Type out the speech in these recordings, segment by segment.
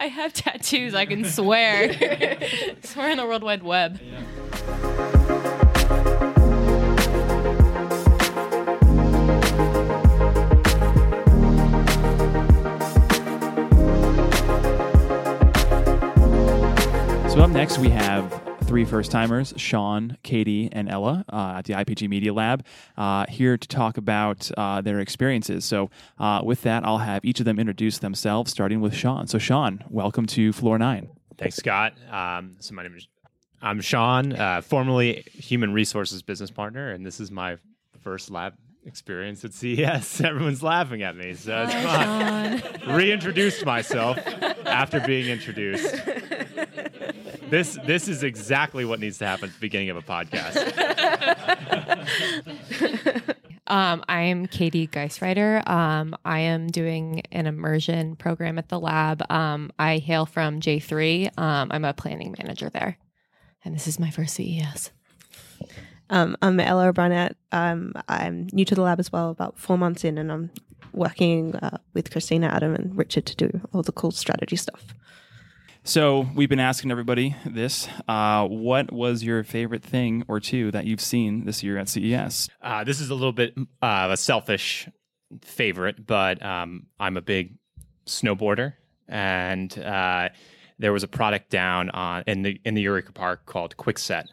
I have tattoos. I can swear. swear in the World Wide Web. So up next, we have three first timers Sean, Katie, and Ella uh, at the IPG Media Lab uh, here to talk about uh, their experiences. So, uh, with that, I'll have each of them introduce themselves, starting with Sean. So, Sean, welcome to Floor Nine. Thanks, Scott. Um, so my name is I'm Sean, uh, formerly human resources business partner, and this is my first lab experience at CES. Everyone's laughing at me, so it's fun. Reintroduced myself after being introduced. This this is exactly what needs to happen at the beginning of a podcast. Um, I am Katie Geisreiter. Um, I am doing an immersion program at the lab. Um, I hail from J3. Um, I'm a planning manager there. And this is my first CES. Um, I'm Ella Barnett. Um, I'm new to the lab as well, about four months in, and I'm working uh, with Christina, Adam, and Richard to do all the cool strategy stuff. So, we've been asking everybody this uh, what was your favorite thing or two that you've seen this year at CES? Uh, this is a little bit uh, a selfish favorite, but um, I'm a big snowboarder, and uh, there was a product down on in the in the Eureka Park called Quickset.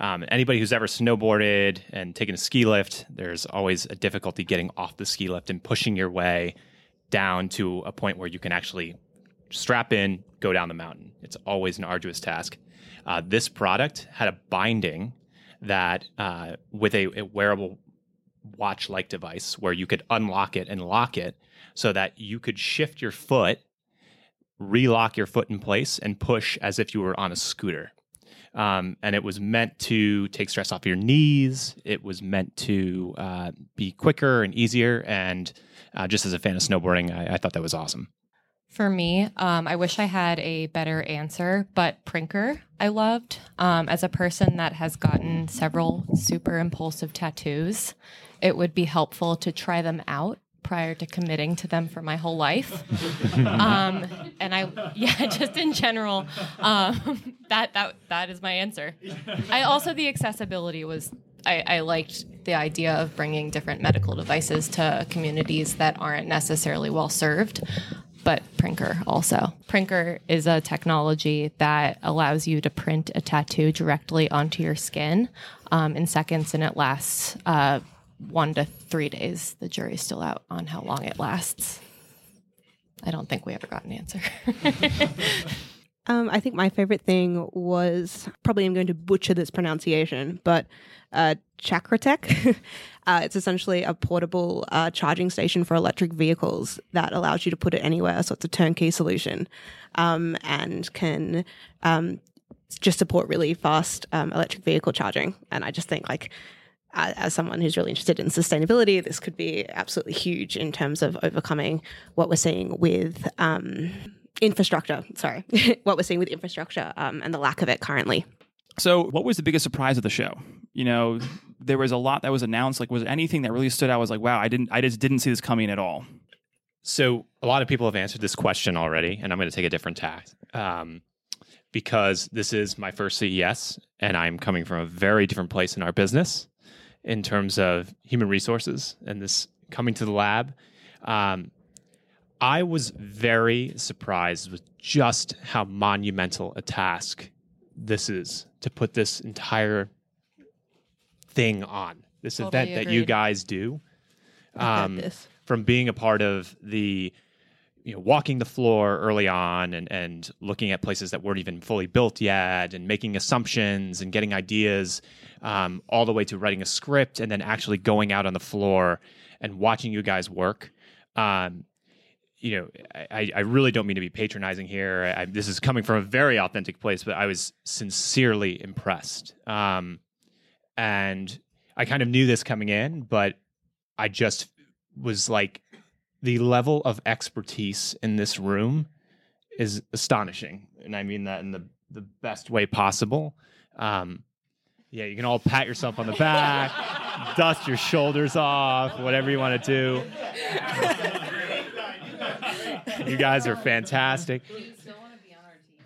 Um, anybody who's ever snowboarded and taken a ski lift, there's always a difficulty getting off the ski lift and pushing your way down to a point where you can actually strap in, go down the mountain. It's always an arduous task. Uh, this product had a binding that, uh, with a, a wearable watch like device, where you could unlock it and lock it so that you could shift your foot, relock your foot in place, and push as if you were on a scooter. Um, and it was meant to take stress off your knees. It was meant to uh, be quicker and easier. And uh, just as a fan of snowboarding, I, I thought that was awesome. For me, um, I wish I had a better answer, but Prinker I loved. Um, as a person that has gotten several super impulsive tattoos, it would be helpful to try them out prior to committing to them for my whole life. um, and I, yeah, just in general, um, that that that is my answer. I also the accessibility was. I, I liked the idea of bringing different medical devices to communities that aren't necessarily well served but Prinker also. Prinker is a technology that allows you to print a tattoo directly onto your skin um, in seconds, and it lasts uh, one to three days. The jury's still out on how long it lasts. I don't think we ever got an answer. Um, I think my favorite thing was probably I'm going to butcher this pronunciation, but uh, Chakratec. uh, it's essentially a portable uh, charging station for electric vehicles that allows you to put it anywhere. So it's a turnkey solution um, and can um, just support really fast um, electric vehicle charging. And I just think like as someone who's really interested in sustainability, this could be absolutely huge in terms of overcoming what we're seeing with um, infrastructure. Sorry, what we're seeing with infrastructure um, and the lack of it currently. So, what was the biggest surprise of the show? You know, there was a lot that was announced. Like, was anything that really stood out? I Was like, wow, I didn't, I just didn't see this coming at all. So a lot of people have answered this question already, and I'm going to take a different tack um, because this is my first CES, and I'm coming from a very different place in our business in terms of human resources and this coming to the lab. Um, I was very surprised with just how monumental a task this is to put this entire thing on this Totally event that you guys do. Um, from being a part of the you know walking the floor early on and and looking at places that weren't even fully built yet and making assumptions and getting ideas um, all the way to writing a script and then actually going out on the floor and watching you guys work. Um, you know, I, I really don't mean to be patronizing here. I, this is coming from a very authentic place, but I was sincerely impressed. Um, and I kind of knew this coming in, but I just was like, the level of expertise in this room is astonishing, and I mean that in the the best way possible. Um, yeah, you can all pat yourself on the back, dust your shoulders off, whatever you want to do. You guys are fantastic.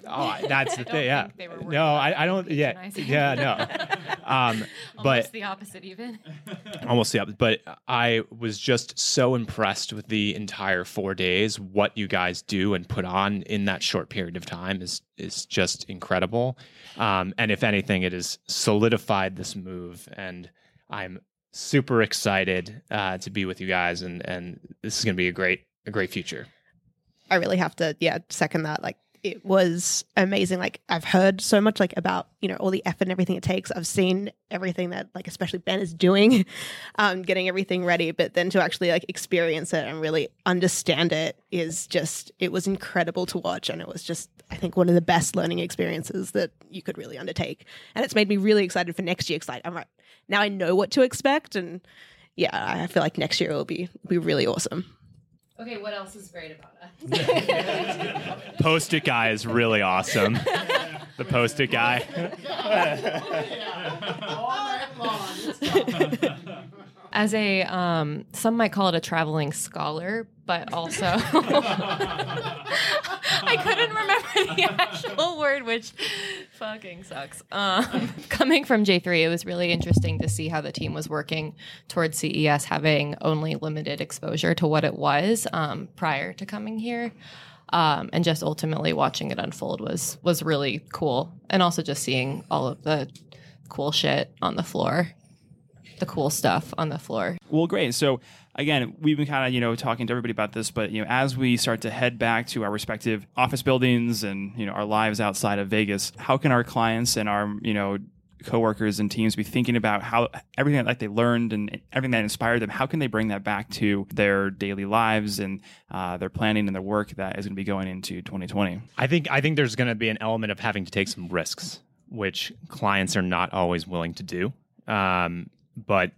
Oh, that's the thing. Yeah. they were No, I, I don't. Yeah. patronizing. Yeah. No. Um, Almost but the opposite, even. almost the opposite. But I was just so impressed with the entire four days. What you guys do and put on in that short period of time is is just incredible. Um, and if anything, it has solidified this move, and I'm super excited uh, to be with you guys. And and this is going to be a great a great future. I really have to, yeah, second that. Like, it was amazing. Like, I've heard so much, like, about, you know, all the effort and everything it takes. I've seen everything that, like, especially Ben is doing, um, getting everything ready. But then to actually, like, experience it and really understand it is just, it was incredible to watch. And it was just, I think, one of the best learning experiences that you could really undertake. And it's made me really excited for next year. Like, I'm right now I know what to expect. And yeah, I feel like next year will be, be really awesome. Okay, what else is great about us? Post-it guy is really awesome. the post-it guy. As a, um, some might call it a traveling scholar, but also, I couldn't remember the actual word, which fucking sucks. Um, coming from J3, it was really interesting to see how the team was working towards CES, having only limited exposure to what it was um, prior to coming here. Um, and just ultimately watching it unfold was was really cool, and also just seeing all of the cool shit on the floor the cool stuff on the floor. Well, great. So again, we've been kind of you know talking to everybody about this, but you know as we start to head back to our respective office buildings and you know our lives outside of Vegas, how can our clients and our you know coworkers and teams be thinking about how everything that like they learned and everything that inspired them how can they bring that back to their daily lives and uh, their planning and their work that is going to be going into 2020 I think I think there's going to be an element of having to take some risks, which clients are not always willing to do. Um, but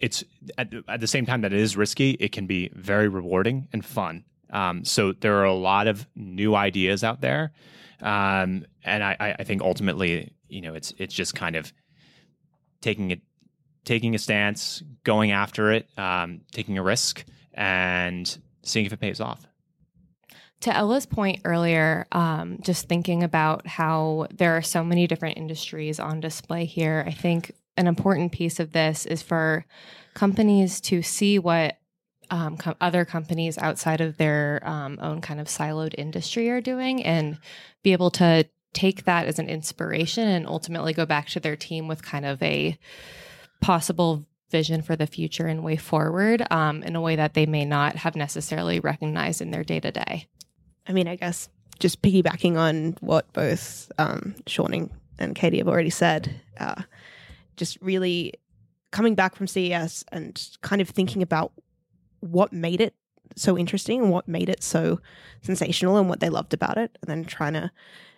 it's at, at the same time that it is risky, it can be very rewarding and fun. Um, so there are a lot of new ideas out there, um, and I, I I think ultimately, you know, it's it's just kind of taking it, taking a stance, going after it, um, taking a risk, and seeing if it pays off. To Ella's point earlier, um, just thinking about how there are so many different industries on display here, I think an important piece of this is for companies to see what um, other companies outside of their um, own kind of siloed industry are doing and be able to take that as an inspiration and ultimately go back to their team with kind of a possible vision for the future and way forward um, in a way that they may not have necessarily recognized in their day to day. I mean, I guess just piggybacking on what both um, Sean and Katie have already said, uh, just really coming back from CES and kind of thinking about what made it so interesting and what made it so sensational and what they loved about it, and then trying to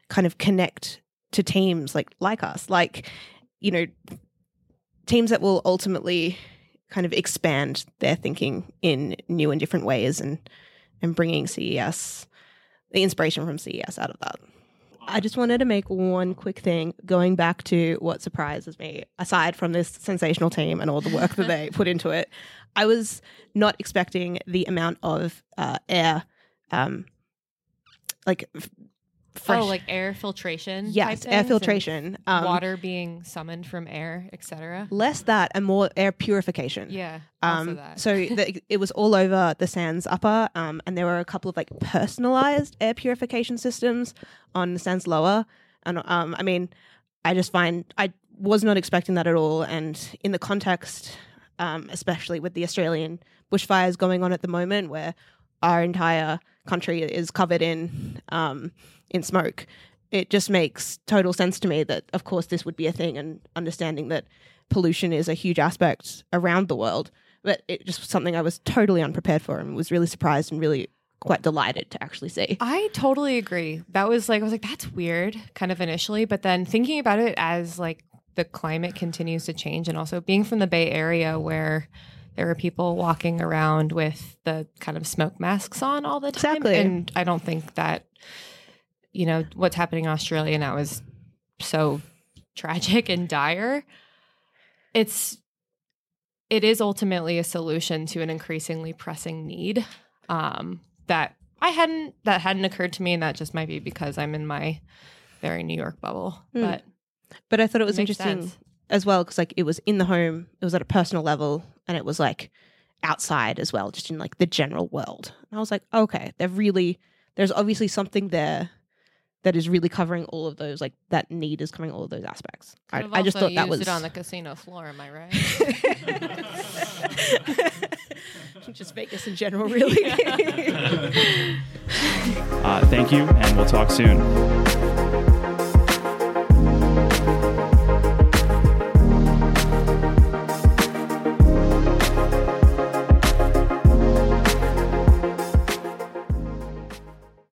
kind of connect to teams like like us, like you know, teams that will ultimately kind of expand their thinking in new and different ways, and and bringing CES the inspiration from CES out of that. I just wanted to make one quick thing going back to what surprises me, aside from this sensational team and all the work that they put into it. I was not expecting the amount of uh, air, um, like f- fresh, Oh, like air filtration. yes, air filtration, um, water being summoned from air, etc. less that and more air purification. Yeah, Um, that. so the, it was all over the Sands upper, um, and there were a couple of like personalized air purification systems on the Sands lower. And um, I mean, I just find I was not expecting that at all. And in the context, um, especially with the Australian bushfires going on at the moment, where our entire country is covered in um, in smoke, it just makes total sense to me that, of course, this would be a thing, and understanding that pollution is a huge aspect around the world. But it just was something I was totally unprepared for and was really surprised and really quite delighted to actually see. I totally agree. That was like I was like that's weird kind of initially, but then thinking about it as like the climate continues to change and also being from the Bay Area where there are people walking around with the kind of smoke masks on all the time Exactly. and I don't think that you know what's happening in Australia now is so tragic and dire. It's it is ultimately a solution to an increasingly pressing need um, that I hadn't that hadn't occurred to me, and that just might be because I'm in my very New York bubble. Mm. But But I thought it was interesting sense. As well because like it was in the home, it was at a personal level, and it was like outside as well, just in like the general world. And I was like, okay, they're really there's obviously something there that is really covering all of those like that need is covering all of those aspects. I, I just also thought that was it on the casino floor. Am I right? just Vegas in general, really. Uh, thank you, and we'll talk soon.